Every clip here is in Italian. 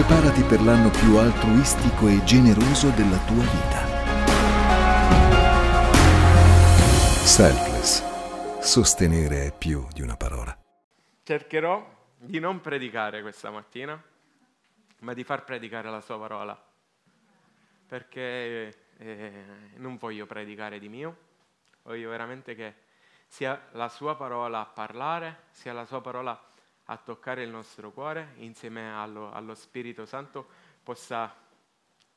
Preparati per l'anno più altruistico e generoso della tua vita. Selfless. Sostenere è più di una parola. Cercherò di non predicare questa mattina, ma di far predicare la sua parola. Perché eh, non voglio predicare di mio, voglio veramente che sia la sua parola a parlare, sia la sua parola a toccare il nostro cuore, insieme allo, allo Spirito Santo possa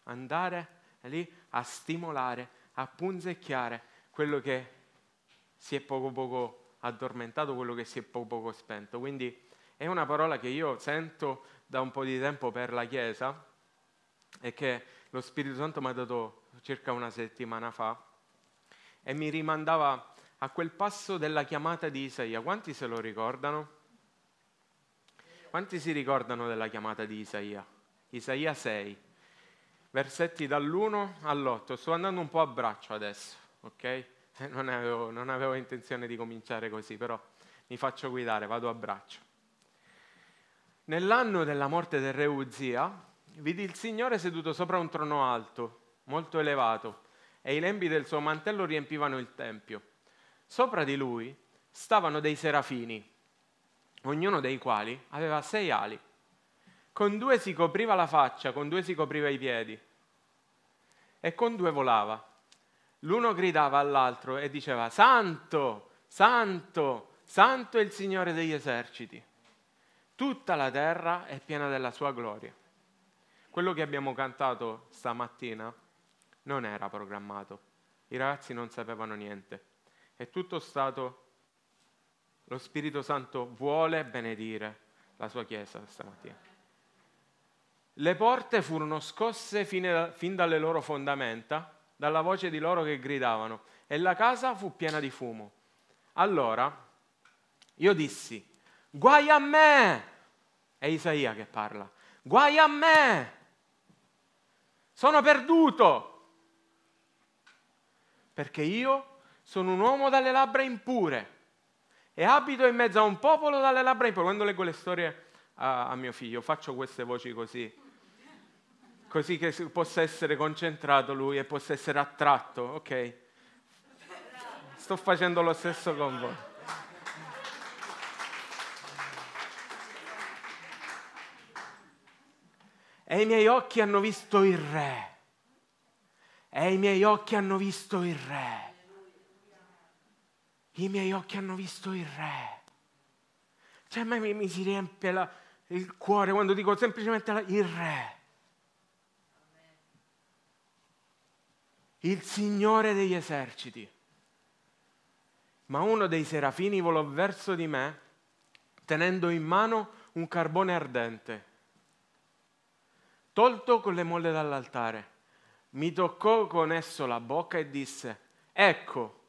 andare lì a stimolare, a punzecchiare quello che si è poco poco addormentato, quello che si è poco poco spento. Quindi è una parola che io sento da un po' di tempo per la Chiesa e che lo Spirito Santo mi ha dato circa una settimana fa e mi rimandava a quel passo della chiamata di Isaia. Quanti se lo ricordano? Quanti si ricordano della chiamata di Isaia? Isaia 6, versetti dall'1 all'8. Sto andando un po' a braccio adesso, ok? Non avevo, non avevo intenzione di cominciare così, però mi faccio guidare, vado a braccio. Nell'anno della morte del re Uzia, vidi il Signore seduto sopra un trono alto, molto elevato, e i lembi del suo mantello riempivano il tempio. Sopra di lui stavano dei serafini, ognuno dei quali aveva sei ali. Con due si copriva la faccia, con due si copriva i piedi e con due volava. L'uno gridava all'altro e diceva, Santo, Santo, Santo è il Signore degli eserciti. Tutta la terra è piena della sua gloria. Quello che abbiamo cantato stamattina non era programmato. I ragazzi non sapevano niente. È tutto stato, lo Spirito Santo vuole benedire la sua Chiesa stamattina. Le porte furono scosse fin dalle loro fondamenta, dalla voce di loro che gridavano, e la casa fu piena di fumo. Allora io dissi, guai a me! È Isaia che parla, guai a me! Sono perduto! Perché io sono un uomo dalle labbra impure e abito in mezzo a un popolo dalle labbra impure. Quando leggo le storie a, a mio figlio faccio queste voci così, così che possa essere concentrato lui e possa essere attratto, ok? Sto facendo lo stesso con voi. E i miei occhi hanno visto il Re e i miei occhi hanno visto il Re. I miei occhi hanno visto il Re. Cioè a me mi, mi si riempie la, il cuore quando dico semplicemente la, il Re. Il Signore degli eserciti. Ma uno dei serafini volò verso di me tenendo in mano un carbone ardente, tolto con le molle dall'altare mi toccò con esso la bocca e disse, ecco,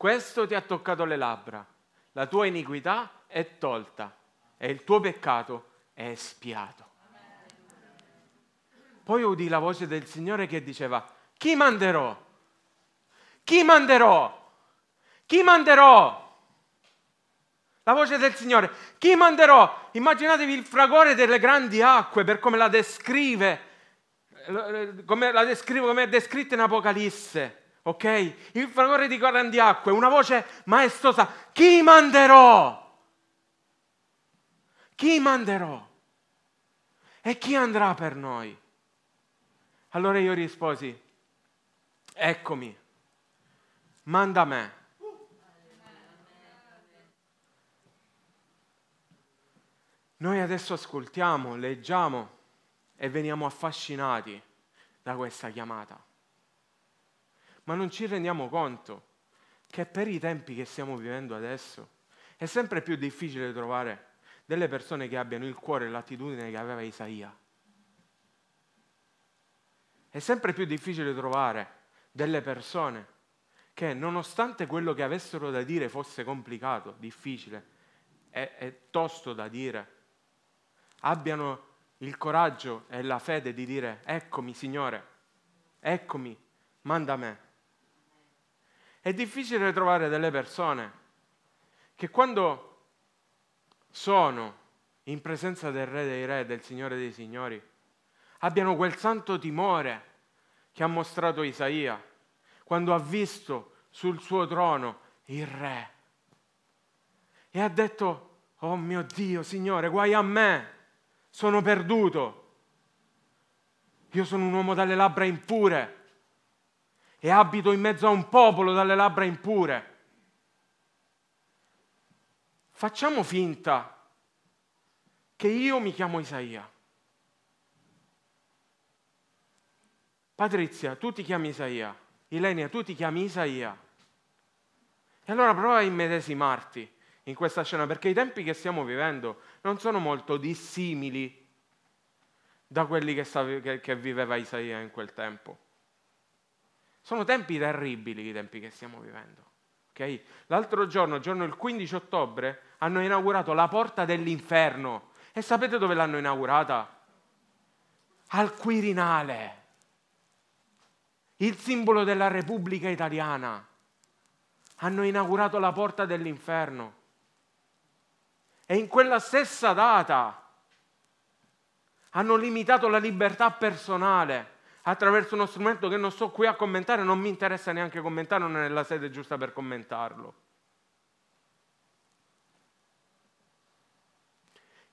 questo ti ha toccato le labbra, la tua iniquità è tolta e il tuo peccato è espiato. Poi udì la voce del Signore che diceva, chi manderò? Chi manderò? Chi manderò? La voce del Signore, chi manderò? Immaginatevi il fragore delle grandi acque per come la descrive come la descrivo, come è descritta in Apocalisse. Ok? Il fragore di grandi acque, una voce maestosa. Chi manderò? Chi manderò? E chi andrà per noi? Allora io risposi, eccomi, manda me. Noi adesso ascoltiamo, leggiamo e veniamo affascinati da questa chiamata. Ma non ci rendiamo conto che per i tempi che stiamo vivendo adesso è sempre più difficile trovare delle persone che abbiano il cuore e l'attitudine che aveva Isaia. È sempre più difficile trovare delle persone che nonostante quello che avessero da dire fosse complicato, difficile e, e tosto da dire, abbiano il coraggio e la fede di dire eccomi Signore, eccomi, manda me. È difficile trovare delle persone che quando sono in presenza del Re dei Re, del Signore dei Signori, abbiano quel santo timore che ha mostrato Isaia quando ha visto sul suo trono il re e ha detto, oh mio Dio, Signore, guai a me, sono perduto. Io sono un uomo dalle labbra impure e abito in mezzo a un popolo dalle labbra impure. Facciamo finta che io mi chiamo Isaia. Patrizia, tu ti chiami Isaia. Ilenia, tu ti chiami Isaia. E allora prova a immedesimarti in questa scena, perché i tempi che stiamo vivendo non sono molto dissimili da quelli che, che viveva Isaia in quel tempo. Sono tempi terribili i tempi che stiamo vivendo. Okay? L'altro giorno, giorno il 15 ottobre, hanno inaugurato la porta dell'inferno. E sapete dove l'hanno inaugurata? Al Quirinale, il simbolo della Repubblica Italiana. Hanno inaugurato la porta dell'inferno. E in quella stessa data hanno limitato la libertà personale attraverso uno strumento che non sto qui a commentare, non mi interessa neanche commentare, non è la sede giusta per commentarlo.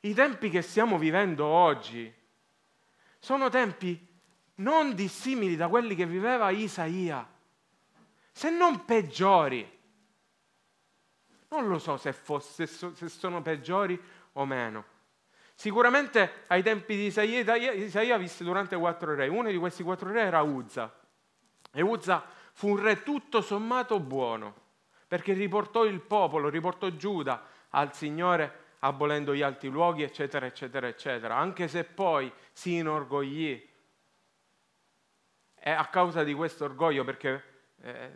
I tempi che stiamo vivendo oggi sono tempi non dissimili da quelli che viveva Isaia, se non peggiori. Non lo so se, fosse, se sono peggiori o meno. Sicuramente ai tempi di Isaia, Isaia visse durante quattro re. Uno di questi quattro re era Uzza. E Uzza fu un re tutto sommato buono, perché riportò il popolo, riportò Giuda al Signore abolendo gli alti luoghi, eccetera, eccetera, eccetera. Anche se poi si inorgoglì. E a causa di questo orgoglio, perché eh,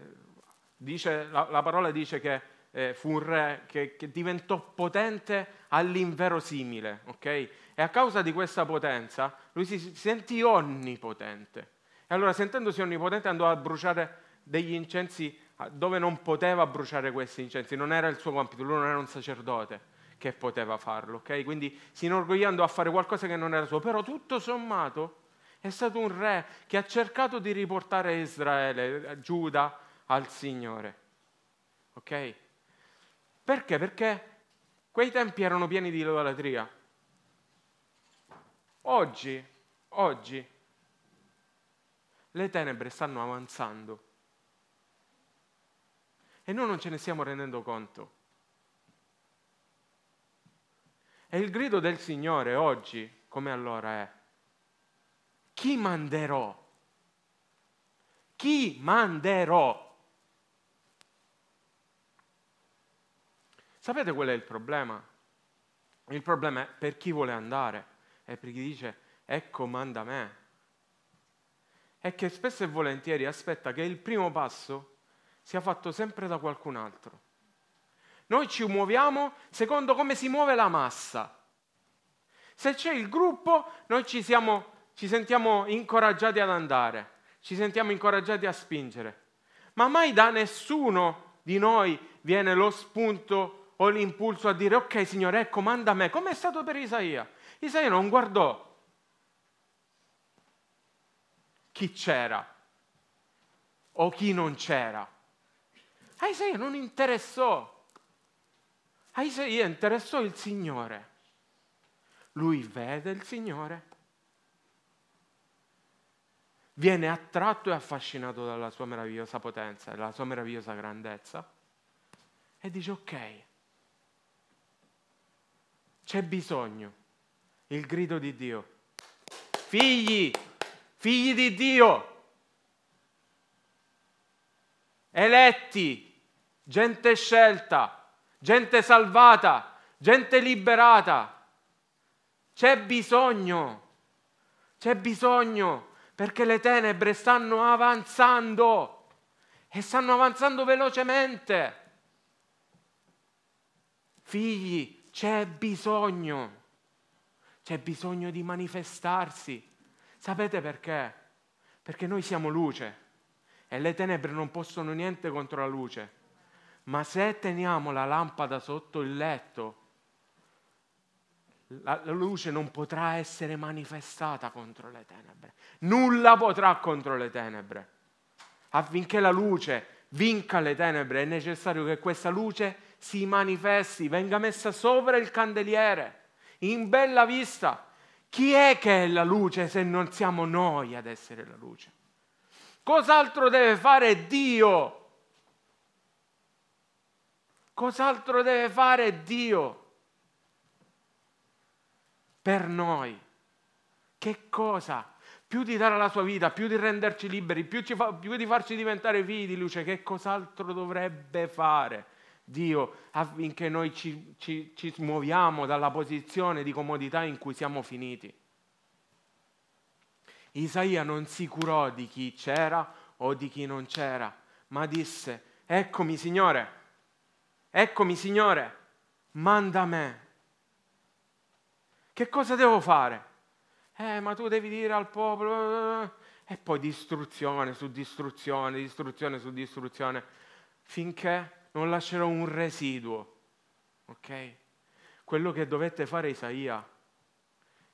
dice, la, la parola dice che eh, fu un re che, che, diventò potente all'inverosimile, ok? E a causa di questa potenza lui si, sentì onnipotente. E allora sentendosi onnipotente andò a bruciare degli incensi dove non poteva bruciare questi incensi, non era il suo compito, lui non era un sacerdote che poteva farlo, ok? Quindi si inorgogliendo andò a fare qualcosa che non era suo, però tutto sommato è stato un re che ha cercato di riportare Israele, Giuda, al Signore. Ok? Perché? Perché quei tempi erano pieni di idolatria. Oggi, oggi, le tenebre stanno avanzando e noi non ce ne stiamo rendendo conto. E il grido del Signore oggi, come allora, è chi manderò? Chi manderò? Sapete qual è il problema? Il problema è per chi vuole andare e per chi dice ecco manda me. È che spesso e volentieri aspetta che il primo passo sia fatto sempre da qualcun altro. Noi ci muoviamo secondo come si muove la massa. Se c'è il gruppo, noi ci, siamo, ci sentiamo incoraggiati ad andare, ci sentiamo incoraggiati a spingere. Ma mai da nessuno di noi viene lo spunto ho l'impulso a dire ok Signore, ecco, manda a me, come è stato per Isaia. Isaia non guardò chi c'era o chi non c'era. A Isaia non interessò. A Isaia interessò il Signore. Lui vede il Signore, viene attratto e affascinato dalla sua meravigliosa potenza, dalla sua meravigliosa grandezza e dice ok, c'è bisogno. Il grido di Dio. Figli, figli di Dio, eletti, gente scelta, gente salvata, gente liberata. C'è bisogno, c'è bisogno perché le tenebre stanno avanzando e stanno avanzando velocemente. Figli, c'è bisogno, c'è bisogno di manifestarsi. Sapete perché? Perché noi siamo luce e le tenebre non possono niente contro la luce. Ma se teniamo la lampada sotto il letto, la, luce non potrà essere manifestata contro le tenebre. Nulla potrà contro le tenebre. Affinché la luce vinca le tenebre è necessario che questa luce si manifesti, venga messa sopra il candeliere, in bella vista. Chi è che è la luce se non siamo noi ad essere la luce? Cos'altro deve fare Dio? Cos'altro deve fare Dio? per noi. Che cosa? Più di dare la sua vita, più di renderci liberi, più, fa, più di farci diventare figli di luce, che cos'altro dovrebbe fare Dio affinché noi ci, ci, ci muoviamo dalla posizione di comodità in cui siamo finiti? Isaia non si curò di chi c'era o di chi non c'era, ma disse, eccomi Signore, eccomi Signore, manda me. Che cosa devo fare? Eh, ma tu devi dire al popolo... E poi distruzione su distruzione, distruzione su distruzione, finché non lascerò un residuo. Ok? Quello che dovette fare Isaia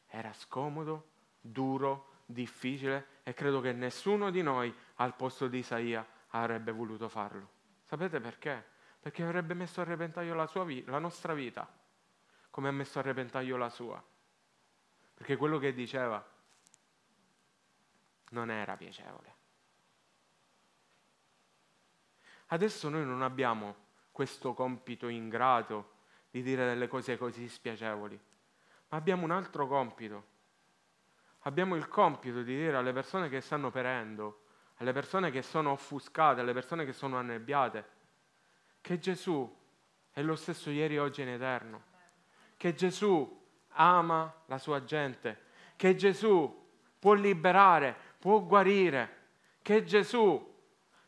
era scomodo, duro, difficile e credo che nessuno di noi al posto di Isaia avrebbe voluto farlo. Sapete perché? Perché avrebbe messo a repentaglio la, vita, la nostra vita, come ha messo a repentaglio la sua perché quello che diceva non era piacevole. Adesso noi non abbiamo questo compito ingrato di dire delle cose così spiacevoli, ma abbiamo un altro compito. Abbiamo il compito di dire alle persone che stanno perendo, alle persone che sono offuscate, alle persone che sono annebbiate, che Gesù è lo stesso ieri, oggi e in eterno, che Gesù ama la sua gente, che Gesù può liberare, può guarire, che Gesù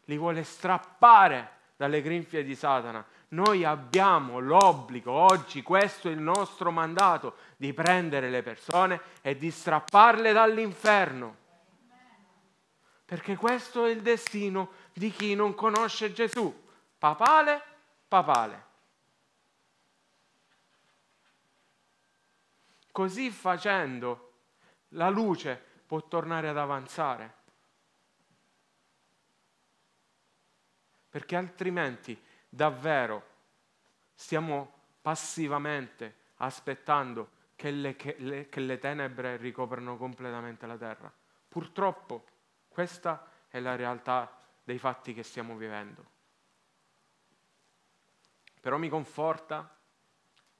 li vuole strappare dalle grinfie di Satana. Noi abbiamo l'obbligo oggi, questo è il nostro mandato, di prendere le persone e di strapparle dall'inferno. Perché questo è il destino di chi non conosce Gesù. Papale, papale. Così facendo la luce può tornare ad avanzare. Perché altrimenti davvero stiamo passivamente aspettando che le, che le, che le tenebre ricoprano completamente la terra. Purtroppo questa è la realtà dei fatti che stiamo vivendo. Però mi conforta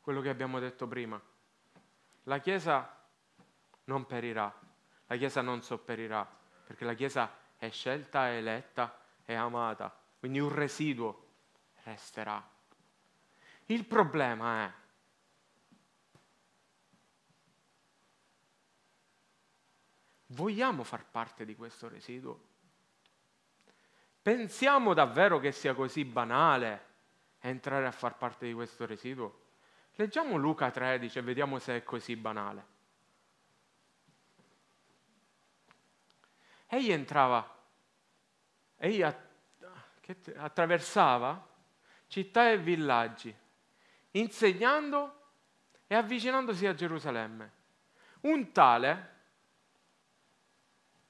quello che abbiamo detto prima la Chiesa non perirà, la Chiesa non sopperirà, perché la Chiesa è scelta, è eletta, è amata, quindi un residuo resterà. Il problema è vogliamo far parte di questo residuo? Pensiamo davvero che sia così banale entrare a far parte di questo residuo? Leggiamo Luca 13 e vediamo se è così banale. Egli entrava, egli attraversava città e villaggi, insegnando e avvicinandosi a Gerusalemme. Un tale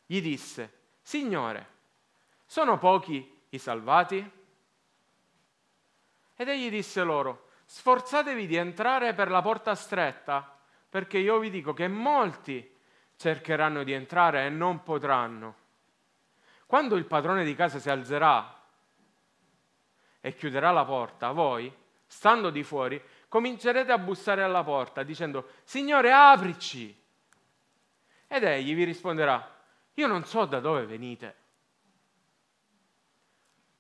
gli disse, Signore, sono pochi i salvati? Ed egli disse loro, sforzatevi di entrare per la porta stretta, perché io vi dico che molti cercheranno di entrare e non potranno. Quando il padrone di casa si alzerà e chiuderà la porta, voi, stando di fuori, comincerete a bussare alla porta dicendo, Signore, aprici. Ed egli vi risponderà, io non so da dove venite.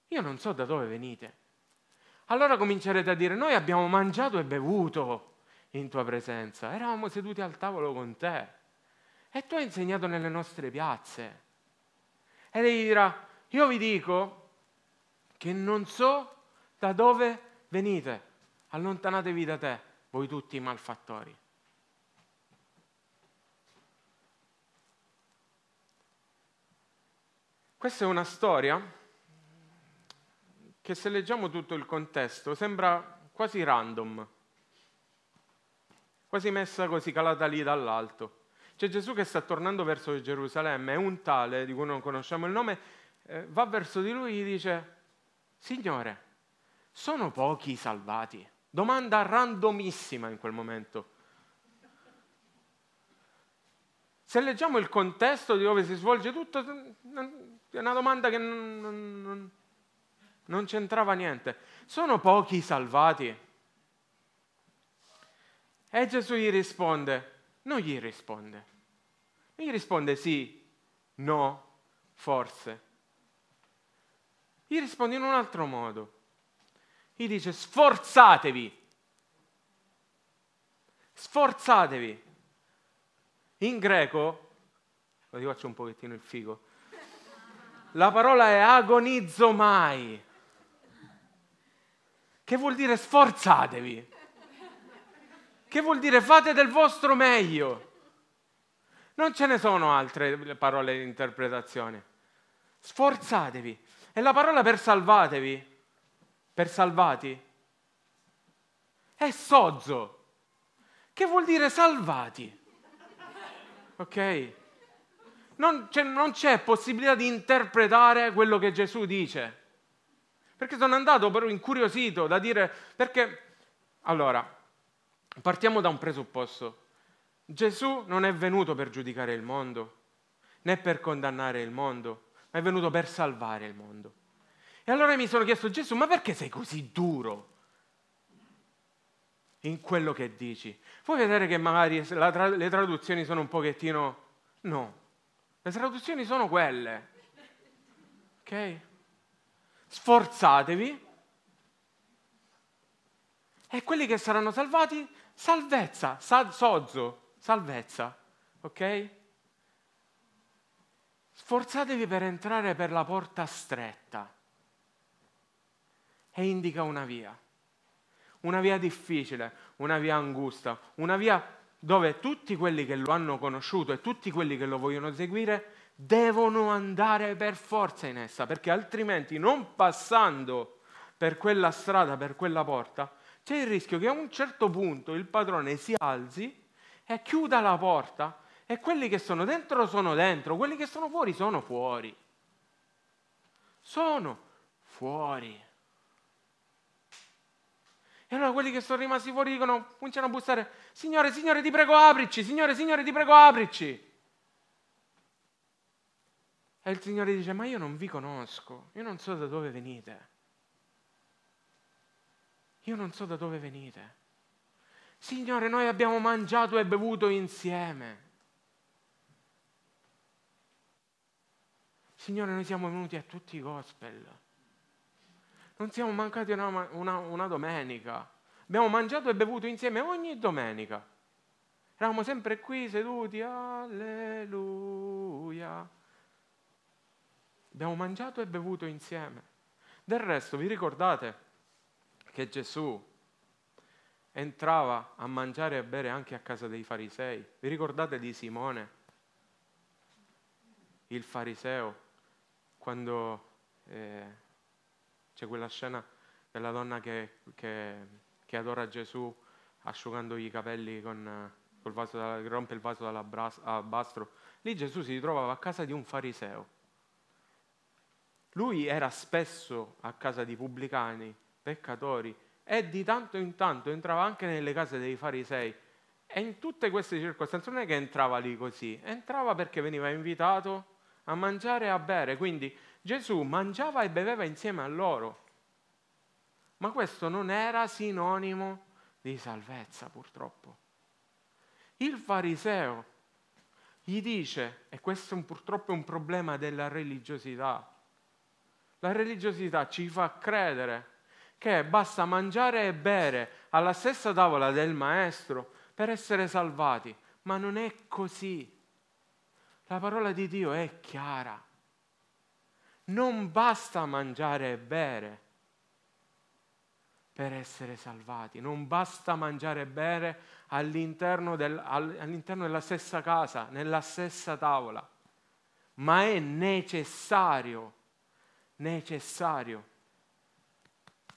Io non so da dove venite allora comincerete a dire, noi abbiamo mangiato e bevuto in tua presenza, eravamo seduti al tavolo con te e tu hai insegnato nelle nostre piazze. E lei dirà, io vi dico che non so da dove venite, allontanatevi da te, voi tutti i malfattori. Questa è una storia che se leggiamo tutto il contesto sembra quasi random. quasi messa così, calata lì dall'alto. C'è Gesù che sta tornando verso Gerusalemme e un tale, di cui non conosciamo il nome, eh, va verso di lui e gli dice, Signore, sono pochi i salvati? Domanda randomissima in quel momento. Se leggiamo il contesto di dove si svolge tutto, è una domanda che non, non, non c'entrava niente. Sono pochi i salvati? E Gesù gli risponde, non gli risponde. Gli risponde sì, no, forse. Gli risponde in un altro modo. Gli dice sforzatevi. Sforzatevi. In greco, lo faccio un pochettino il figo, la parola è agonizzo mai, che vuol dire sforzatevi, che vuol dire fate del vostro meglio. Non ce ne sono altre parole di interpretazione. Sforzatevi. E la parola per salvatevi, per salvati, è sozzo, che vuol dire salvati. Ok? Non c'è, non c'è possibilità di interpretare quello che Gesù dice. Perché sono andato però incuriosito da dire, perché, allora, partiamo da un presupposto. Gesù non è venuto per giudicare il mondo, né per condannare il mondo, ma è venuto per salvare il mondo. E allora mi sono chiesto, Gesù, ma perché sei così duro in quello che dici? Puoi vedere che magari tra- le traduzioni sono un pochettino... No, le traduzioni sono quelle. Ok? Sforzatevi. E quelli che saranno salvati, salvezza, sal- sozzo, salvezza. Ok? Sforzatevi per entrare per la porta stretta. E indica una via. Una via difficile, una via angusta, una via dove tutti quelli che lo hanno conosciuto e tutti quelli che lo vogliono seguire devono andare per forza in essa, perché altrimenti non passando per quella strada, per quella porta, c'è il rischio che a un certo punto il padrone si alzi e chiuda la porta e quelli che sono dentro sono dentro, quelli che sono fuori sono fuori. Sono fuori. E allora quelli che sono rimasti fuori dicono, cominciano a bussare, Signore, Signore, ti prego aprici, Signore, Signore, ti prego aprici. E il Signore dice, ma io non vi conosco, io non so da dove venite. Io non so da dove venite. Signore, noi abbiamo mangiato e bevuto insieme. Signore, noi siamo venuti a tutti i gospel. Non siamo mancati una, una, una domenica. Abbiamo mangiato e bevuto insieme ogni domenica. Eravamo sempre qui seduti, alleluia. Abbiamo mangiato e bevuto insieme. Del resto, vi ricordate che Gesù entrava a mangiare e a bere anche a casa dei farisei? Vi ricordate di Simone, il fariseo, quando eh, c'è quella scena della donna che, che, che adora Gesù asciugandogli i capelli con col vaso da, rompe il vaso dall'albastro. Lì Gesù si ritrovava a casa di un fariseo. Lui era spesso a casa di pubblicani, peccatori, e di tanto in tanto entrava anche nelle case dei farisei. E in tutte queste circostanze non è che entrava lì così, entrava perché veniva invitato a mangiare e a bere. Quindi Gesù mangiava e beveva insieme a loro. Ma questo non era sinonimo di salvezza, purtroppo. Il fariseo gli dice, e questo purtroppo è un problema della religiosità, la religiosità ci fa credere che basta mangiare e bere alla stessa tavola del Maestro per essere salvati, ma non è così. La parola di Dio è chiara. Non basta mangiare e bere per essere salvati, non basta mangiare e bere all'interno, del, all'interno della stessa casa, nella stessa tavola, ma è necessario, necessario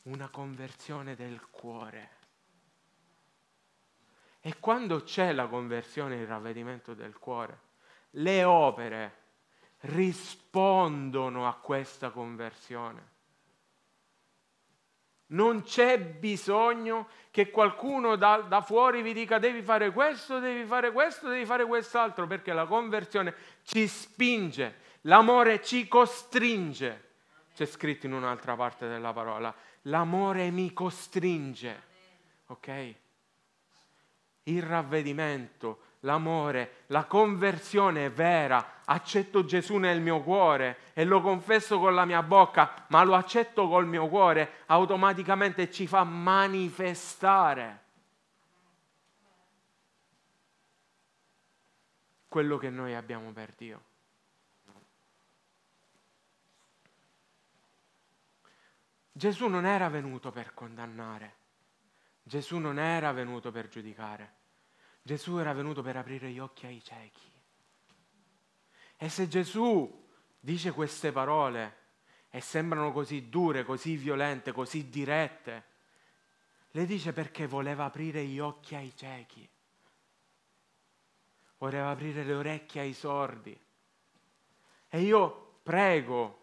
una conversione del cuore. E quando c'è la conversione il ravvedimento del cuore, le opere rispondono a questa conversione. Non c'è bisogno che qualcuno da, da, fuori vi dica devi fare questo, devi fare questo, devi fare quest'altro, perché la conversione ci spinge, l'amore ci costringe. C'è scritto in un'altra parte della parola, l'amore mi costringe, ok? Il ravvedimento, l'amore, la conversione vera, accetto Gesù nel mio cuore e lo confesso con la mia bocca, ma lo accetto col mio cuore, automaticamente ci fa manifestare quello che noi abbiamo per Dio. Gesù non era venuto per condannare, Gesù non era venuto per giudicare, Gesù era venuto per aprire gli occhi ai ciechi. E se Gesù dice queste parole e sembrano così dure, così violente, così dirette, le dice perché voleva aprire gli occhi ai ciechi, voleva aprire le orecchie ai sordi. E io prego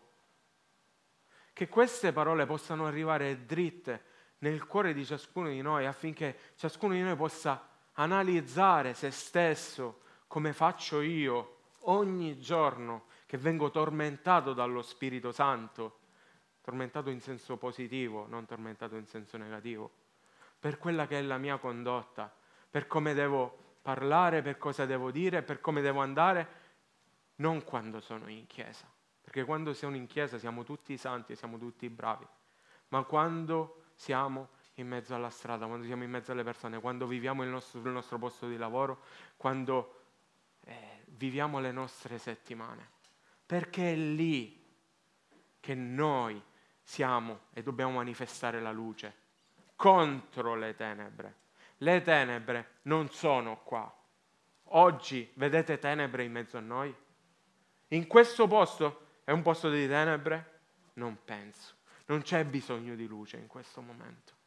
che queste parole possano arrivare dritte nel cuore di ciascuno di noi affinché ciascuno di noi possa analizzare se stesso come faccio io ogni giorno che vengo tormentato dallo Spirito Santo, tormentato in senso positivo, non tormentato in senso negativo, per quella che è la mia condotta, per come devo parlare, per cosa devo dire, per come devo andare, non quando sono in chiesa. Perché quando siamo in chiesa siamo tutti santi e siamo tutti bravi, ma quando siamo in mezzo alla strada, quando siamo in mezzo alle persone, quando viviamo il nostro, il nostro posto di lavoro, quando eh, viviamo le nostre settimane, perché è lì che noi siamo e dobbiamo manifestare la luce contro le tenebre. Le tenebre non sono qua. Oggi vedete tenebre in mezzo a noi? In questo posto è un posto di tenebre? Non penso. Non c'è bisogno di luce in questo momento.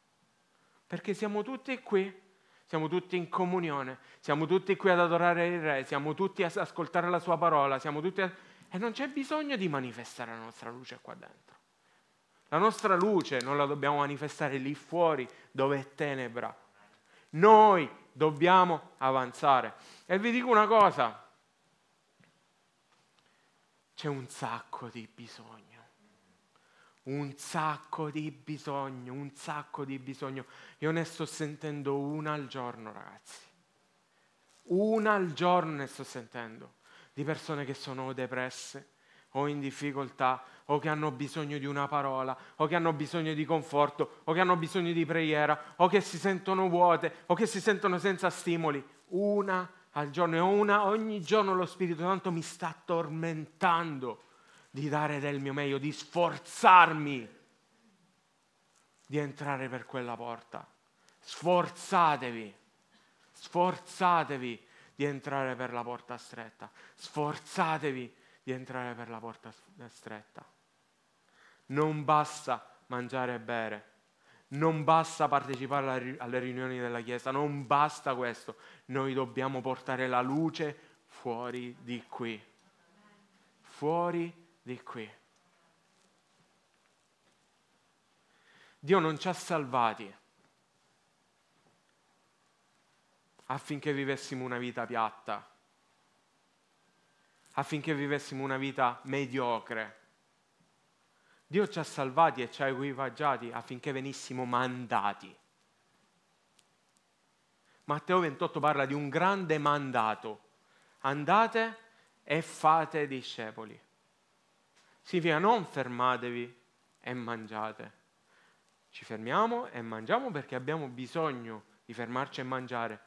Perché siamo tutti qui, siamo tutti in comunione, siamo tutti qui ad adorare il Re, siamo tutti ad ascoltare la Sua parola, siamo tutti a... e non c'è bisogno di manifestare la nostra luce qua dentro. La nostra luce non la dobbiamo manifestare lì fuori dove è tenebra. Noi dobbiamo avanzare. E vi dico una cosa, c'è un sacco di bisogno. Un sacco di bisogno, un sacco di bisogno. Io ne sto sentendo una al giorno, ragazzi. Una al giorno ne sto sentendo di persone che sono depresse o in difficoltà o che hanno bisogno di una parola o che hanno bisogno di conforto o che hanno bisogno di preghiera o che si sentono vuote o che si sentono senza stimoli. Una al giorno e una, ogni giorno lo Spirito Santo mi sta tormentando di dare del mio meglio, di sforzarmi di entrare per quella porta. Sforzatevi, sforzatevi di entrare per la porta stretta, sforzatevi di entrare per la porta stretta. Non basta mangiare e bere, non basta partecipare alle riunioni della Chiesa, non basta questo. Noi dobbiamo portare la luce fuori di qui. Fuori di qui. Dio non ci ha salvati affinché vivessimo una vita piatta, affinché vivessimo una vita mediocre Dio ci ha salvati e ci ha equipaggiati affinché venissimo mandati. Matteo 28 parla di un grande mandato. Andate e fate discepoli. Significa non fermatevi e mangiate. Ci fermiamo e mangiamo perché abbiamo bisogno di fermarci e mangiare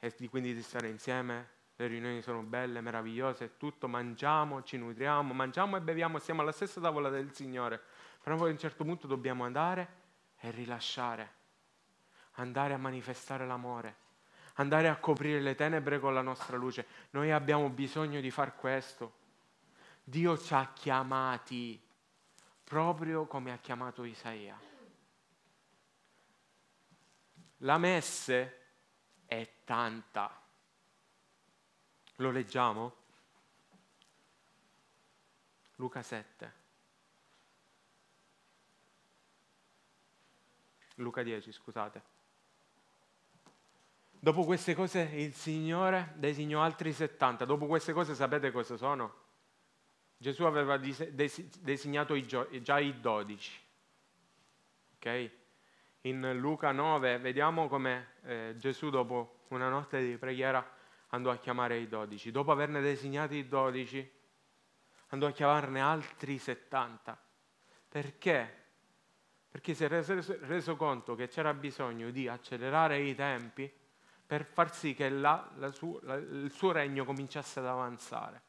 e di, quindi di stare insieme le riunioni sono belle, meravigliose, tutto, mangiamo, ci nutriamo, mangiamo e beviamo, siamo alla stessa tavola del Signore, però poi a un certo punto dobbiamo andare e rilasciare, andare a manifestare l'amore, andare a coprire le tenebre con la nostra luce. Noi abbiamo bisogno di far questo. Dio ci ha chiamati proprio come ha chiamato Isaia. La messe è tanta. Lo leggiamo? Luca 7. Luca 10, scusate. Dopo queste cose il Signore designò altri 70. Dopo queste cose sapete cosa sono? Gesù aveva designato già i 12. Ok? In Luca 9 vediamo come eh, Gesù dopo una notte di preghiera andò a chiamare i 12. Dopo averne designati i 12 andò a chiamarne altri 70. Perché? Perché si è reso, reso conto che c'era bisogno di accelerare i tempi per far sì che la, la su, la, il suo regno cominciasse ad avanzare.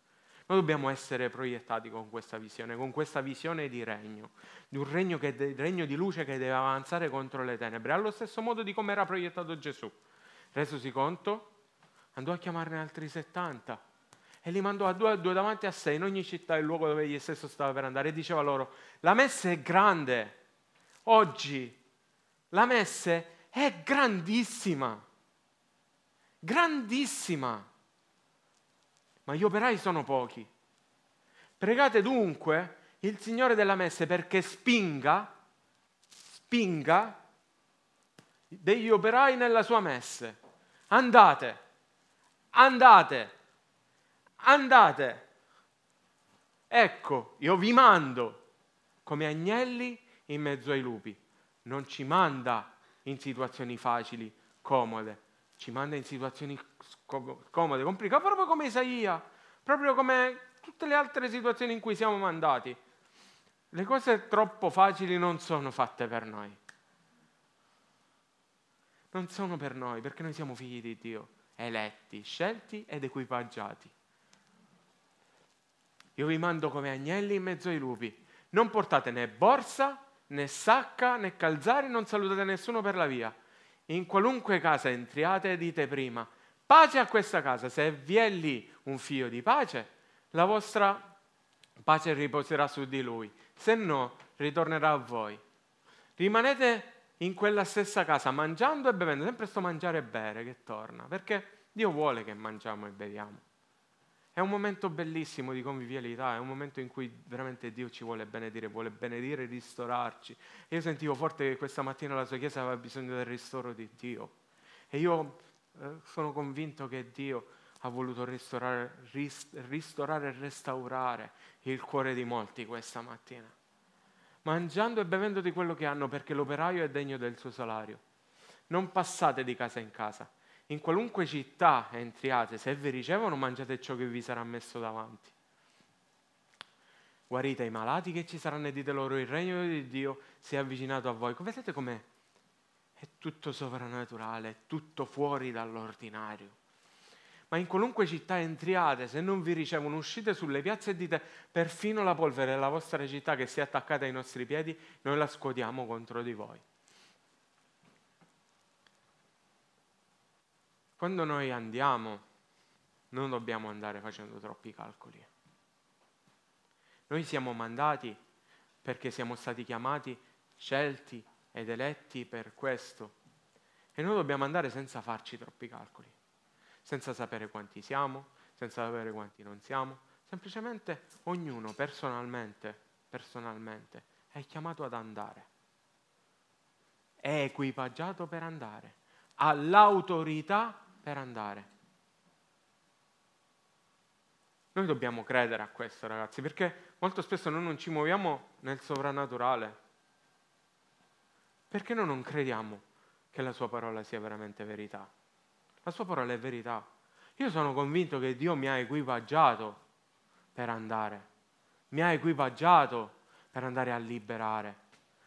Noi dobbiamo essere proiettati con questa visione, con questa visione di regno, di un regno, che, di regno di luce che deve avanzare contro le tenebre, allo stesso modo di come era proiettato Gesù. Resosi conto, andò a chiamarne altri 70 e li mandò a due a due davanti a sé in ogni città e luogo dove egli stesso stava per andare e diceva loro, la messa è grande, oggi la messe è grandissima. Grandissima, ma gli operai sono pochi. Pregate dunque il Signore della messe perché spinga, spinga degli operai nella sua messe. Andate, andate, andate. Ecco, io vi mando come agnelli in mezzo ai lupi. Non ci manda in situazioni facili, comode, ci manda in situazioni scomode, complicate, proprio come Isaia, proprio come tutte le altre situazioni in cui siamo mandati. Le cose troppo facili non sono fatte per noi. Non sono per noi, perché noi siamo figli di Dio, eletti, scelti ed equipaggiati. Io vi mando come agnelli in mezzo ai lupi. Non portate né borsa, né sacca, né calzari, non salutate nessuno per la via in qualunque casa entriate dite prima, pace a questa casa, se vi è lì un figlio di pace, la vostra pace riposerà su di lui, se no ritornerà a voi. Rimanete in quella stessa casa mangiando e bevendo, sempre sto mangiare e bere che torna, perché Dio vuole che mangiamo e beviamo. È un momento bellissimo di convivialità, è un momento in cui veramente Dio ci vuole benedire, vuole benedire e ristorarci. Io sentivo forte che questa mattina la sua Chiesa aveva bisogno del ristoro di Dio. E io eh, sono convinto che Dio ha voluto ristorare, rist- ristorare e restaurare il cuore di molti questa mattina. Mangiando e bevendo di quello che hanno perché l'operaio è degno del suo salario. Non passate di casa in casa in qualunque città entriate, se vi ricevono mangiate ciò che vi sarà messo davanti. Guarite i malati che ci saranno e dite loro il regno di Dio si è avvicinato a voi. Vedete com'è? È tutto sovrannaturale, è tutto fuori dall'ordinario. Ma in qualunque città entriate, se non vi ricevono, uscite sulle piazze e dite perfino la polvere della vostra città che si è attaccata ai nostri piedi, noi la scuotiamo contro di voi. Quando noi andiamo, non dobbiamo andare facendo troppi calcoli. Noi siamo mandati perché siamo stati chiamati, scelti ed eletti per questo. E noi dobbiamo andare senza farci troppi calcoli, senza sapere quanti siamo, senza sapere quanti non siamo. Semplicemente ognuno personalmente, personalmente è chiamato ad andare. È equipaggiato per andare. Ha l'autorità per andare. Noi dobbiamo credere a questo, ragazzi, perché molto spesso noi non ci muoviamo nel sovrannaturale. Perché noi non crediamo che la sua parola sia veramente verità? La sua parola è verità. Io sono convinto che Dio mi ha equipaggiato per andare, mi ha equipaggiato per andare a liberare,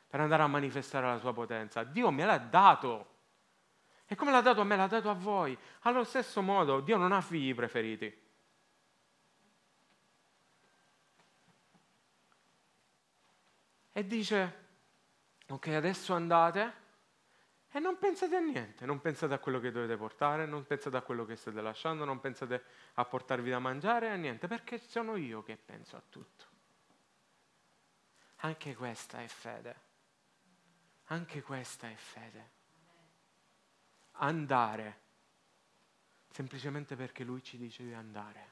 per andare a manifestare la sua potenza. Dio me l'ha dato e come l'ha dato a me, l'ha dato a voi. Allo stesso modo, Dio non ha figli preferiti. E dice, ok, adesso andate e non pensate a niente, non pensate a quello che dovete portare, non pensate a quello che state lasciando, non pensate a portarvi da mangiare, a niente, perché sono io che penso a tutto. Anche questa è fede. Anche questa è fede andare semplicemente perché Lui ci dice di andare.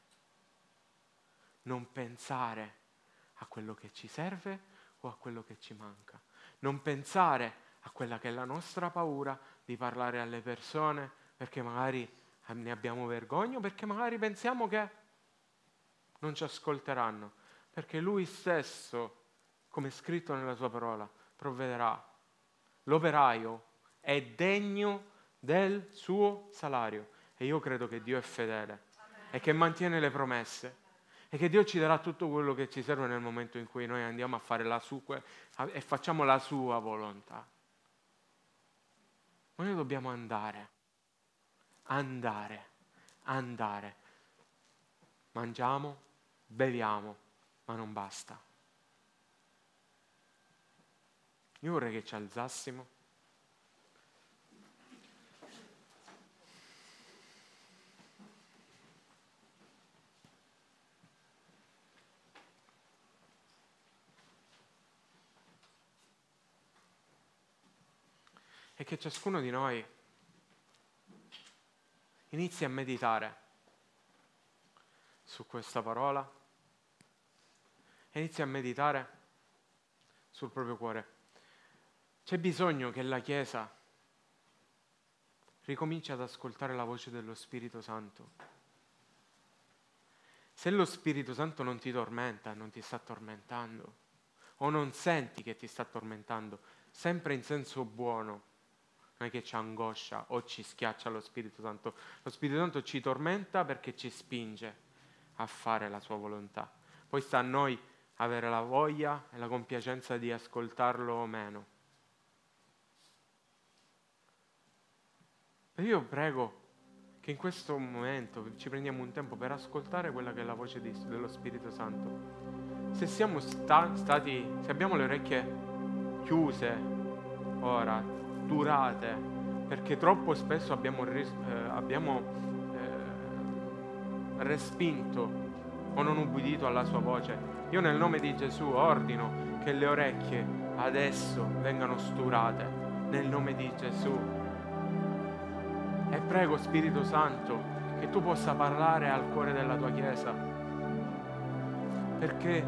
Non pensare a quello che ci serve o a quello che ci manca. Non pensare a quella che è la nostra paura di parlare alle persone perché magari ne abbiamo vergogna perché magari pensiamo che non ci ascolteranno. Perché Lui stesso, come scritto nella sua parola, provvederà. L'operaio è degno del suo salario. E io credo che Dio è fedele e che mantiene le promesse e che Dio ci darà tutto quello che ci serve nel momento in cui noi andiamo a fare la sua e facciamo la sua volontà. Ma noi dobbiamo andare, andare, andare. Mangiamo, beviamo, ma non basta. Io vorrei che ci alzassimo è che ciascuno di noi inizi a meditare su questa parola inizi a meditare sul proprio cuore. C'è bisogno che la Chiesa ricominci ad ascoltare la voce dello Spirito Santo. Se lo Spirito Santo non ti tormenta, non ti sta tormentando, o non senti che ti sta tormentando, sempre in senso buono, non è che ci angoscia o ci schiaccia lo Spirito Santo. Lo Spirito Santo ci tormenta perché ci spinge a fare la sua volontà. Poi sta a noi avere la voglia e la compiacenza di ascoltarlo o meno. E io prego che in questo momento ci prendiamo un tempo per ascoltare quella che è la voce di, dello Spirito Santo. Se siamo sta, stati, se abbiamo le orecchie chiuse ora, durate, perché troppo spesso abbiamo, eh, abbiamo eh, respinto o non ubbidito alla sua voce. Io nel nome di Gesù ordino che le orecchie adesso vengano sturate, nel nome di Gesù. E prego Spirito Santo che tu possa parlare al cuore della tua Chiesa, perché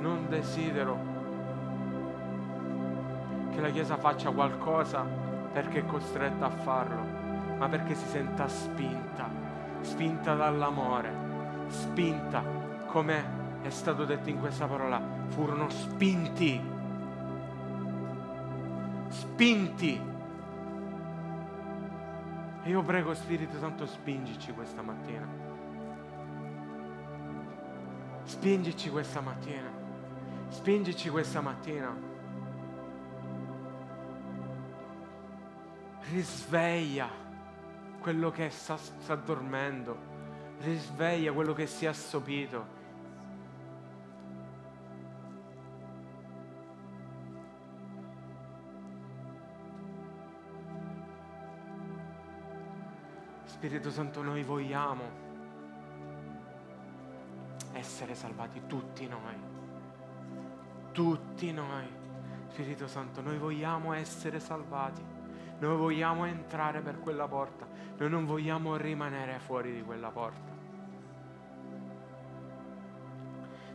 non desidero che la Chiesa faccia qualcosa perché è costretta a farlo, ma perché si senta spinta, spinta dall'amore, spinta come è stato detto in questa parola, furono spinti, spinti. E io prego Spirito Santo spingici questa mattina. Spingici questa mattina. Spingici questa mattina. Risveglia quello che sta, sta dormendo, risveglia quello che si è assopito. Spirito Santo, noi vogliamo essere salvati, tutti noi, tutti noi. Spirito Santo, noi vogliamo essere salvati. Noi vogliamo entrare per quella porta, noi non vogliamo rimanere fuori di quella porta.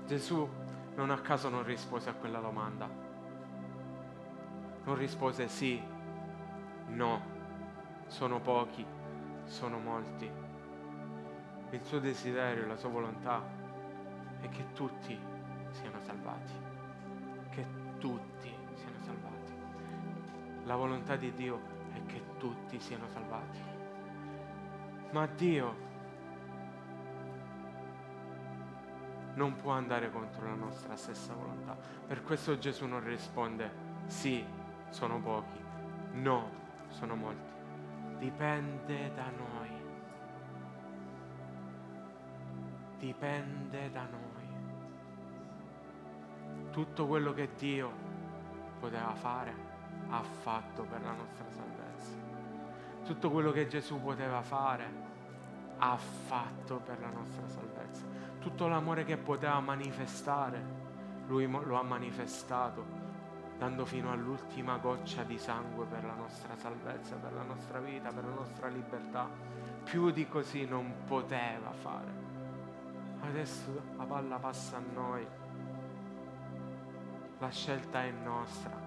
Gesù non a caso non rispose a quella domanda. Non rispose sì, no, sono pochi, sono molti. Il suo desiderio, la sua volontà è che tutti siano salvati, che tutti. La volontà di Dio è che tutti siano salvati. Ma Dio non può andare contro la nostra stessa volontà. Per questo Gesù non risponde sì, sono pochi, no, sono molti. Dipende da noi. Dipende da noi. Tutto quello che Dio poteva fare ha fatto per la nostra salvezza. Tutto quello che Gesù poteva fare ha fatto per la nostra salvezza. Tutto l'amore che poteva manifestare, lui lo ha manifestato dando fino all'ultima goccia di sangue per la nostra salvezza, per la nostra vita, per la nostra libertà. Più di così non poteva fare. Adesso la palla passa a noi. La scelta è nostra.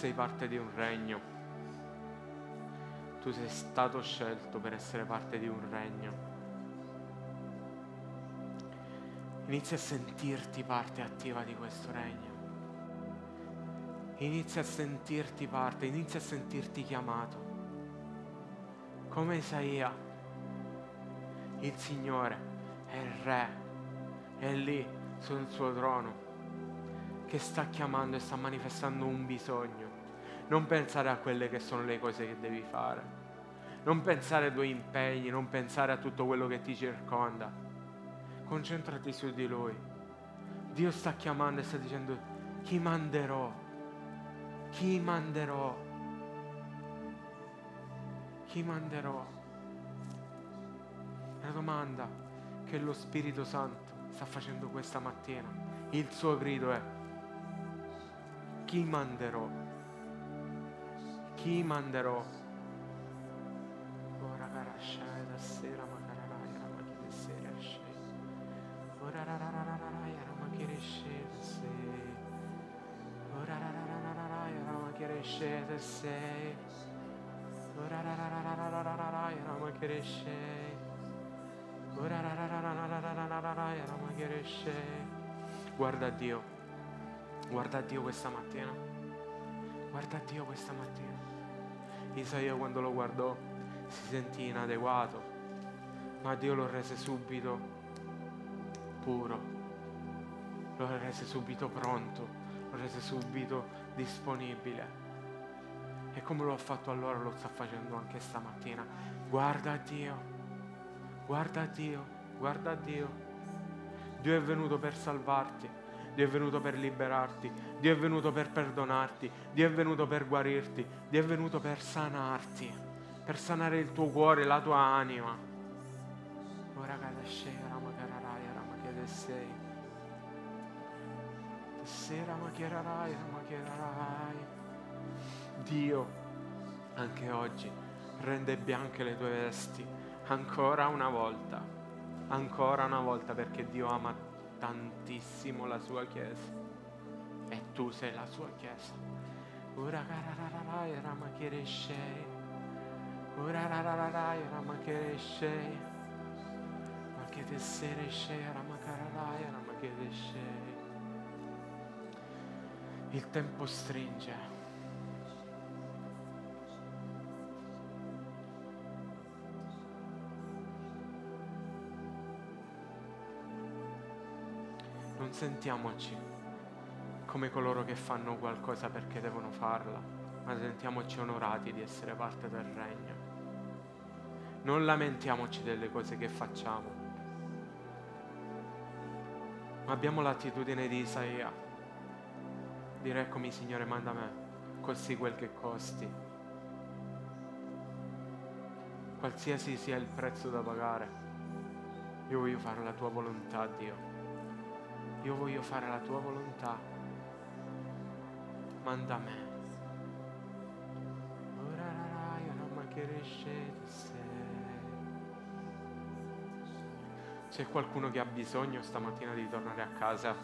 Sei parte di un regno. Tu sei stato scelto per essere parte di un regno. Inizia a sentirti parte attiva di questo regno. Inizia a sentirti parte, inizia a sentirti chiamato. Come Isaia, il Signore è il Re, è lì sul suo trono, che sta chiamando e sta manifestando un bisogno. Non pensare a quelle che sono le cose che devi fare. Non pensare ai tuoi impegni, non pensare a tutto quello che ti circonda. Concentrati su di Lui. Dio sta chiamando e sta dicendo, chi manderò? Chi manderò? Chi manderò? La domanda che lo Spirito Santo sta facendo questa mattina, il suo grido è, chi manderò? chi manderò? Ora carasciare da sera, ma cararaya, ma chi di sera esce. Ora rararararaya, ma chi esce da la Ora rararararaya, ma chi esce da la Ora rararararaya, ma chi esce. Ora rararararaya, ma chi esce. Guarda Dio, guarda Dio questa mattina. Guarda Dio questa mattina. Isaia quando lo guardò si sentì inadeguato, ma Dio lo rese subito puro, lo rese subito pronto, lo rese subito disponibile. E come lo ha fatto allora lo sta facendo anche stamattina. Guarda Dio, guarda Dio, guarda Dio. Dio è venuto per salvarti. Dio è venuto per liberarti, Dio è venuto per perdonarti, Dio è venuto per guarirti, Dio è venuto per sanarti, per sanare il tuo cuore, la tua anima. Ora cada scera ma cararai, ma che sei. Sera ma che rarai, ma che rarai. Dio, anche oggi, rende bianche le tue vesti, ancora una volta, ancora una volta, perché Dio ama tantissimo la sua chiesa e tu sei la sua chiesa. Ora carararai rama che ramachere Ora carararai rama che ramachere Ma che sere shei, ramacararaya, ramachere Il tempo stringe. Sentiamoci come coloro che fanno qualcosa perché devono farla, ma sentiamoci onorati di essere parte del regno. Non lamentiamoci delle cose che facciamo, ma abbiamo l'attitudine di Isaia. Dire eccomi Signore, manda me, costi quel che costi. Qualsiasi sia il prezzo da pagare, io voglio fare la tua volontà, Dio io voglio fare la tua volontà, manda me. C'è qualcuno che ha bisogno stamattina di tornare a casa?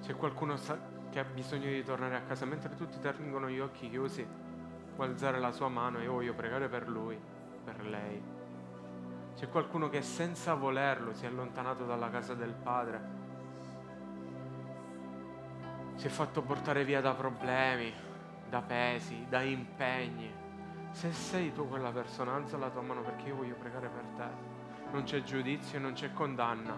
C'è qualcuno che ha bisogno di tornare a casa mentre tutti tengono gli occhi chiusi? Può alzare la sua mano e io voglio pregare per lui, per lei. C'è qualcuno che senza volerlo si è allontanato dalla casa del Padre. Si è fatto portare via da problemi, da pesi, da impegni. Se sei tu quella persona, alza la tua mano perché io voglio pregare per te. Non c'è giudizio, non c'è condanna.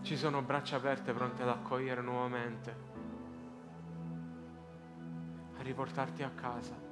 Ci sono braccia aperte pronte ad accogliere nuovamente, a riportarti a casa.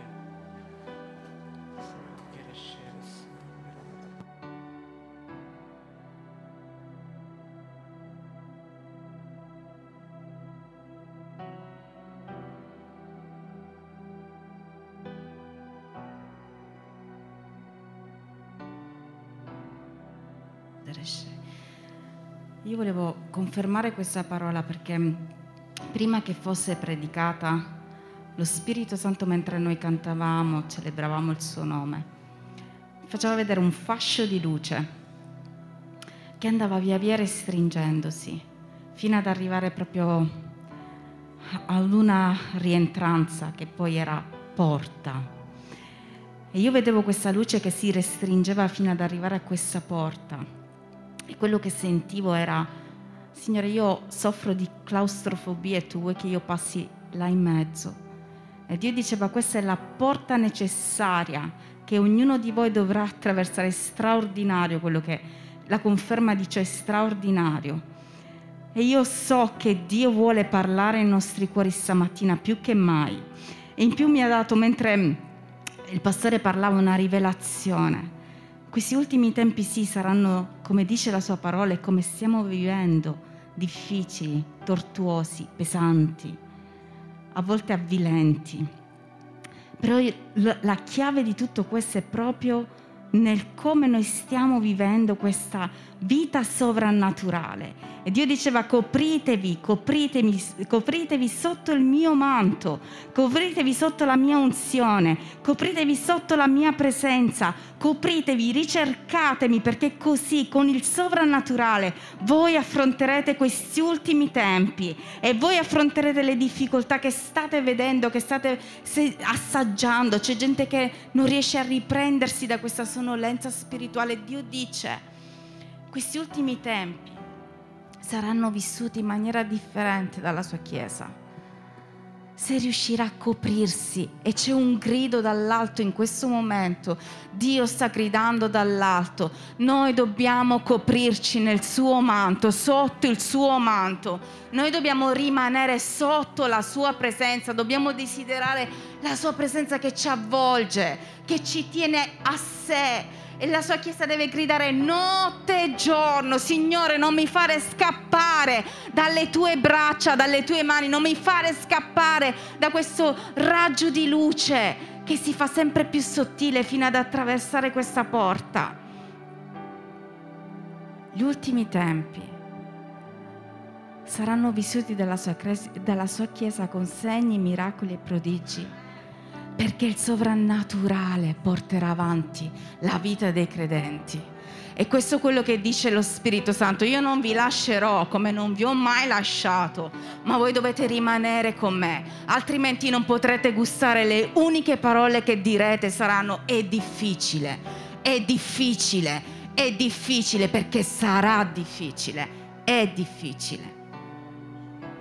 Io volevo confermare questa parola perché prima che fosse predicata, lo Spirito Santo mentre noi cantavamo, celebravamo il suo nome, faceva vedere un fascio di luce che andava via via restringendosi fino ad arrivare proprio ad una rientranza che poi era porta. E io vedevo questa luce che si restringeva fino ad arrivare a questa porta. E quello che sentivo era, Signore, io soffro di claustrofobia e tu vuoi che io passi là in mezzo. E Dio diceva, questa è la porta necessaria che ognuno di voi dovrà attraversare. Straordinario quello che la conferma dice, è straordinario. E io so che Dio vuole parlare ai nostri cuori stamattina più che mai. E in più mi ha dato, mentre il pastore parlava, una rivelazione. Questi ultimi tempi sì saranno, come dice la sua parola e come stiamo vivendo, difficili, tortuosi, pesanti, a volte avvilenti. Però la chiave di tutto questo è proprio nel come noi stiamo vivendo questa vita sovrannaturale. E Dio diceva copritevi, copritevi, copritevi sotto il mio manto, copritevi sotto la mia unzione, copritevi sotto la mia presenza, copritevi, ricercatemi perché così con il sovrannaturale voi affronterete questi ultimi tempi e voi affronterete le difficoltà che state vedendo, che state assaggiando. C'è gente che non riesce a riprendersi da questa sonnolenza spirituale. Dio dice questi ultimi tempi saranno vissuti in maniera differente dalla sua Chiesa. Se riuscirà a coprirsi e c'è un grido dall'alto in questo momento, Dio sta gridando dall'alto, noi dobbiamo coprirci nel suo manto, sotto il suo manto, noi dobbiamo rimanere sotto la sua presenza, dobbiamo desiderare la sua presenza che ci avvolge, che ci tiene a sé, e la sua chiesa deve gridare notte e giorno, Signore, non mi fare scappare dalle tue braccia, dalle tue mani, non mi fare scappare da questo raggio di luce che si fa sempre più sottile fino ad attraversare questa porta. Gli ultimi tempi saranno vissuti dalla sua, dalla sua Chiesa con segni, miracoli e prodigi perché il sovrannaturale porterà avanti la vita dei credenti. E questo è quello che dice lo Spirito Santo. Io non vi lascerò come non vi ho mai lasciato, ma voi dovete rimanere con me, altrimenti non potrete gustare le uniche parole che direte saranno è difficile, è difficile, è difficile perché sarà difficile, è difficile.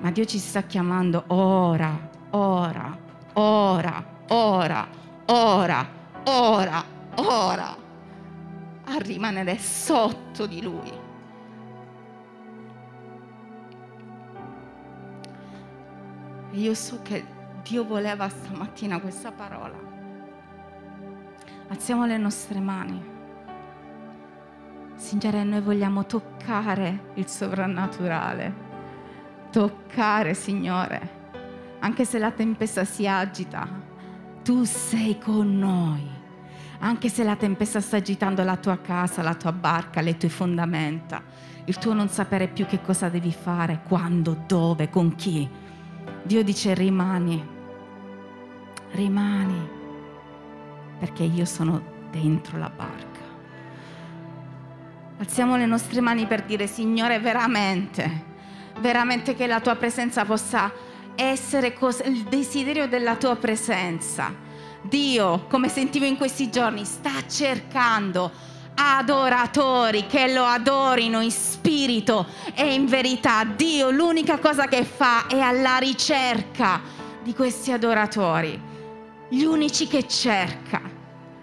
Ma Dio ci sta chiamando ora, ora, ora ora, ora, ora, ora a rimanere sotto di Lui. E io so che Dio voleva stamattina questa parola. Alziamo le nostre mani. Signore, noi vogliamo toccare il sovrannaturale. Toccare, Signore, anche se la tempesta si agita, tu sei con noi. Anche se la tempesta sta agitando la tua casa, la tua barca, le tue fondamenta, il tuo non sapere più che cosa devi fare, quando, dove, con chi. Dio dice rimani, rimani, perché io sono dentro la barca. Alziamo le nostre mani per dire, Signore, veramente, veramente che la tua presenza possa essere cos- il desiderio della tua presenza. Dio, come sentivo in questi giorni, sta cercando adoratori che lo adorino in spirito e in verità. Dio l'unica cosa che fa è alla ricerca di questi adoratori. Gli unici che cerca,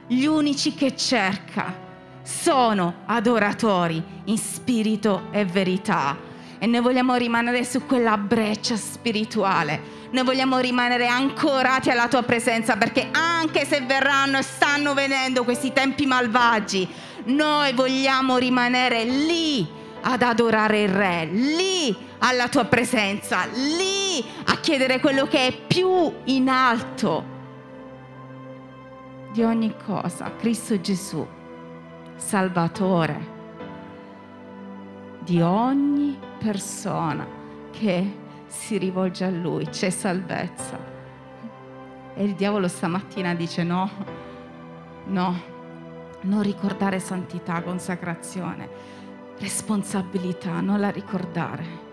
gli unici che cerca sono adoratori in spirito e verità e noi vogliamo rimanere su quella breccia spirituale. Noi vogliamo rimanere ancorati alla tua presenza perché anche se verranno e stanno venendo questi tempi malvagi, noi vogliamo rimanere lì ad adorare il Re, lì alla tua presenza, lì a chiedere quello che è più in alto di ogni cosa, Cristo Gesù, Salvatore di ogni persona che si rivolge a Lui, c'è salvezza. E il diavolo stamattina dice no, no, non ricordare santità, consacrazione, responsabilità, non la ricordare.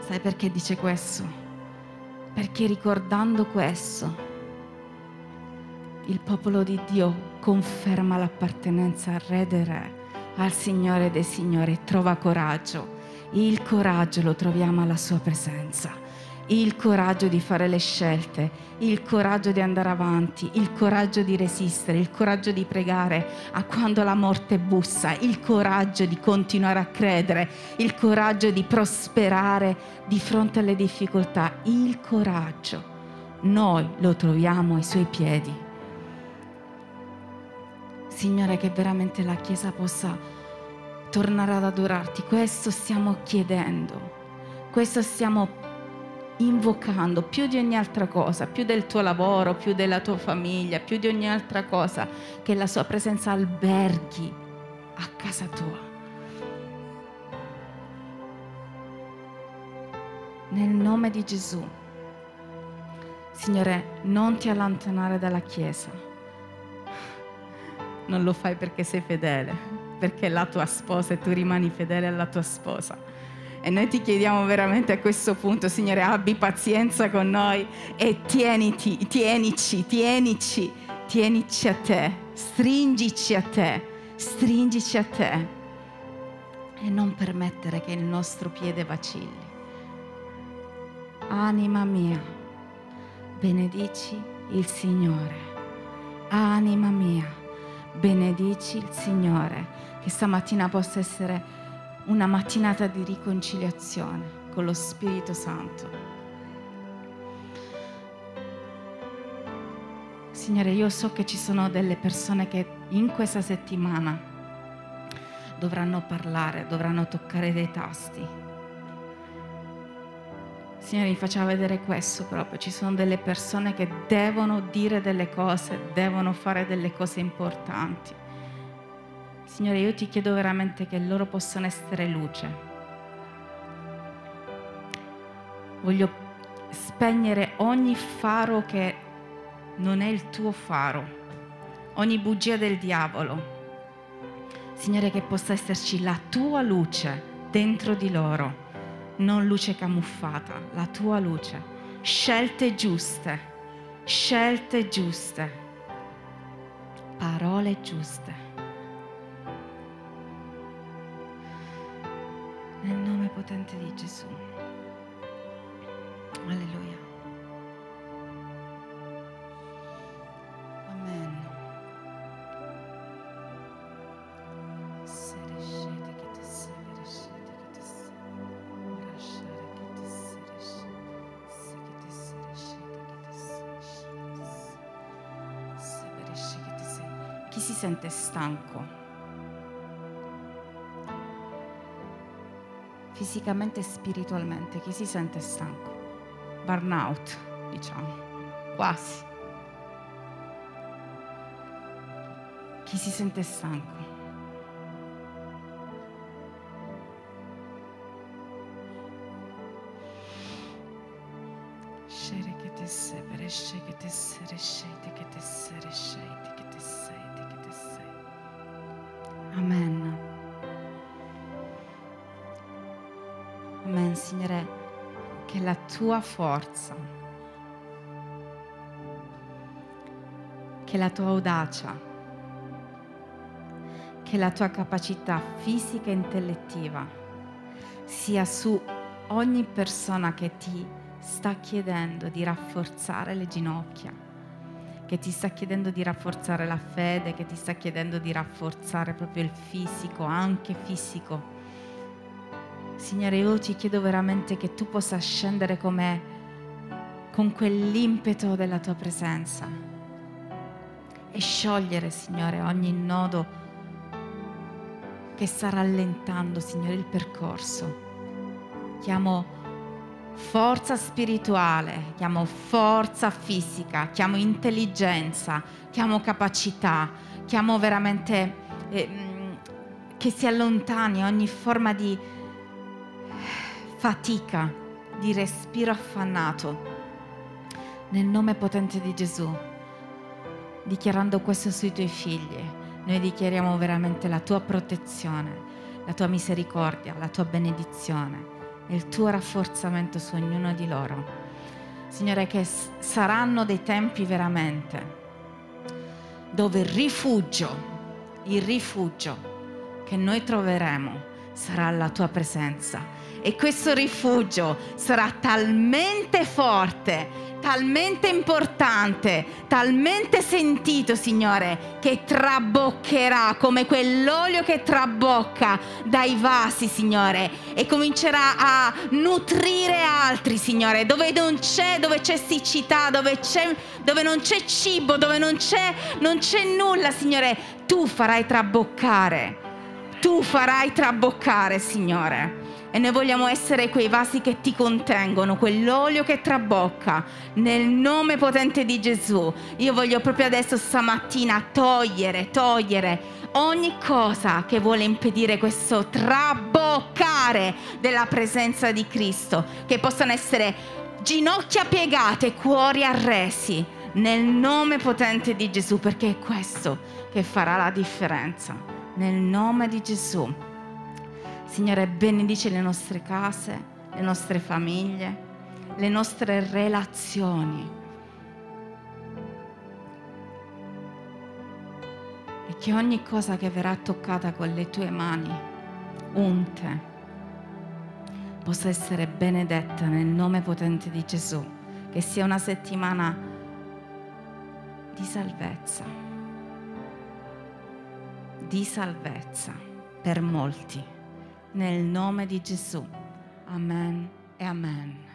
Sai perché dice questo? Perché ricordando questo, il popolo di Dio conferma l'appartenenza al Re dei Re, al Signore dei Signori trova coraggio. Il coraggio lo troviamo alla sua presenza il coraggio di fare le scelte, il coraggio di andare avanti, il coraggio di resistere, il coraggio di pregare a quando la morte bussa, il coraggio di continuare a credere, il coraggio di prosperare di fronte alle difficoltà, il coraggio. Noi lo troviamo ai suoi piedi. Signore, che veramente la Chiesa possa tornare ad adorarti. Questo stiamo chiedendo, questo stiamo invocando più di ogni altra cosa, più del tuo lavoro, più della tua famiglia, più di ogni altra cosa, che la sua presenza alberghi a casa tua. Nel nome di Gesù. Signore, non ti allontanare dalla Chiesa. Non lo fai perché sei fedele, perché è la tua sposa e tu rimani fedele alla tua sposa e noi ti chiediamo veramente a questo punto, Signore, abbi pazienza con noi e tieniti, tienici, tienici, tienici a te, stringici a te, stringici a te e non permettere che il nostro piede vacilli. Anima mia, benedici il Signore. Anima mia, benedici il Signore. Che stamattina possa essere una mattinata di riconciliazione con lo Spirito Santo. Signore, io so che ci sono delle persone che in questa settimana dovranno parlare, dovranno toccare dei tasti. Signore, mi faceva vedere questo proprio. Ci sono delle persone che devono dire delle cose, devono fare delle cose importanti. Signore, io ti chiedo veramente che loro possano essere luce. Voglio spegnere ogni faro che non è il tuo faro, ogni bugia del diavolo. Signore, che possa esserci la tua luce dentro di loro, non luce camuffata, la tua luce. Scelte giuste, scelte giuste, parole giuste. Nel nome potente di Gesù. Alleluia. Sente stanco? fisicamente e spiritualmente, chi si sente stanco? Burnout, diciamo, quasi. Chi si sente stanco? Scere che te sei, che te sei, rescete che te sei, rescete che te Amen. Amen, Signore, che la tua forza, che la tua audacia, che la tua capacità fisica e intellettiva sia su ogni persona che ti sta chiedendo di rafforzare le ginocchia, che ti sta chiedendo di rafforzare la fede, che ti sta chiedendo di rafforzare proprio il fisico, anche fisico Signore, io ti chiedo veramente che tu possa scendere come con quell'impeto della tua presenza e sciogliere, Signore, ogni nodo che sta rallentando, Signore, il percorso. Chiamo forza spirituale, chiamo forza fisica, chiamo intelligenza, chiamo capacità, chiamo veramente eh, che si allontani ogni forma di fatica, di respiro affannato. Nel nome potente di Gesù, dichiarando questo sui tuoi figli noi dichiariamo veramente la tua protezione, la tua misericordia, la tua benedizione e il tuo rafforzamento su ognuno di loro. Signore, che saranno dei tempi veramente dove il rifugio, il rifugio che noi troveremo sarà la tua presenza. E questo rifugio sarà talmente forte talmente importante, talmente sentito, Signore, che traboccherà come quell'olio che trabocca dai vasi, Signore, e comincerà a nutrire altri, Signore, dove non c'è, dove c'è siccità, dove, c'è, dove non c'è cibo, dove non c'è, non c'è nulla, Signore, tu farai traboccare. Tu farai traboccare, Signore. E noi vogliamo essere quei vasi che ti contengono, quell'olio che trabocca. Nel nome potente di Gesù, io voglio proprio adesso stamattina togliere, togliere ogni cosa che vuole impedire questo traboccare della presenza di Cristo, che possano essere ginocchia piegate, cuori arresi, nel nome potente di Gesù, perché è questo che farà la differenza. Nel nome di Gesù. Signore, benedice le nostre case, le nostre famiglie, le nostre relazioni. E che ogni cosa che verrà toccata con le tue mani, unte, possa essere benedetta nel nome potente di Gesù. Che sia una settimana di salvezza, di salvezza per molti nel nome di Gesù. Amen e amen.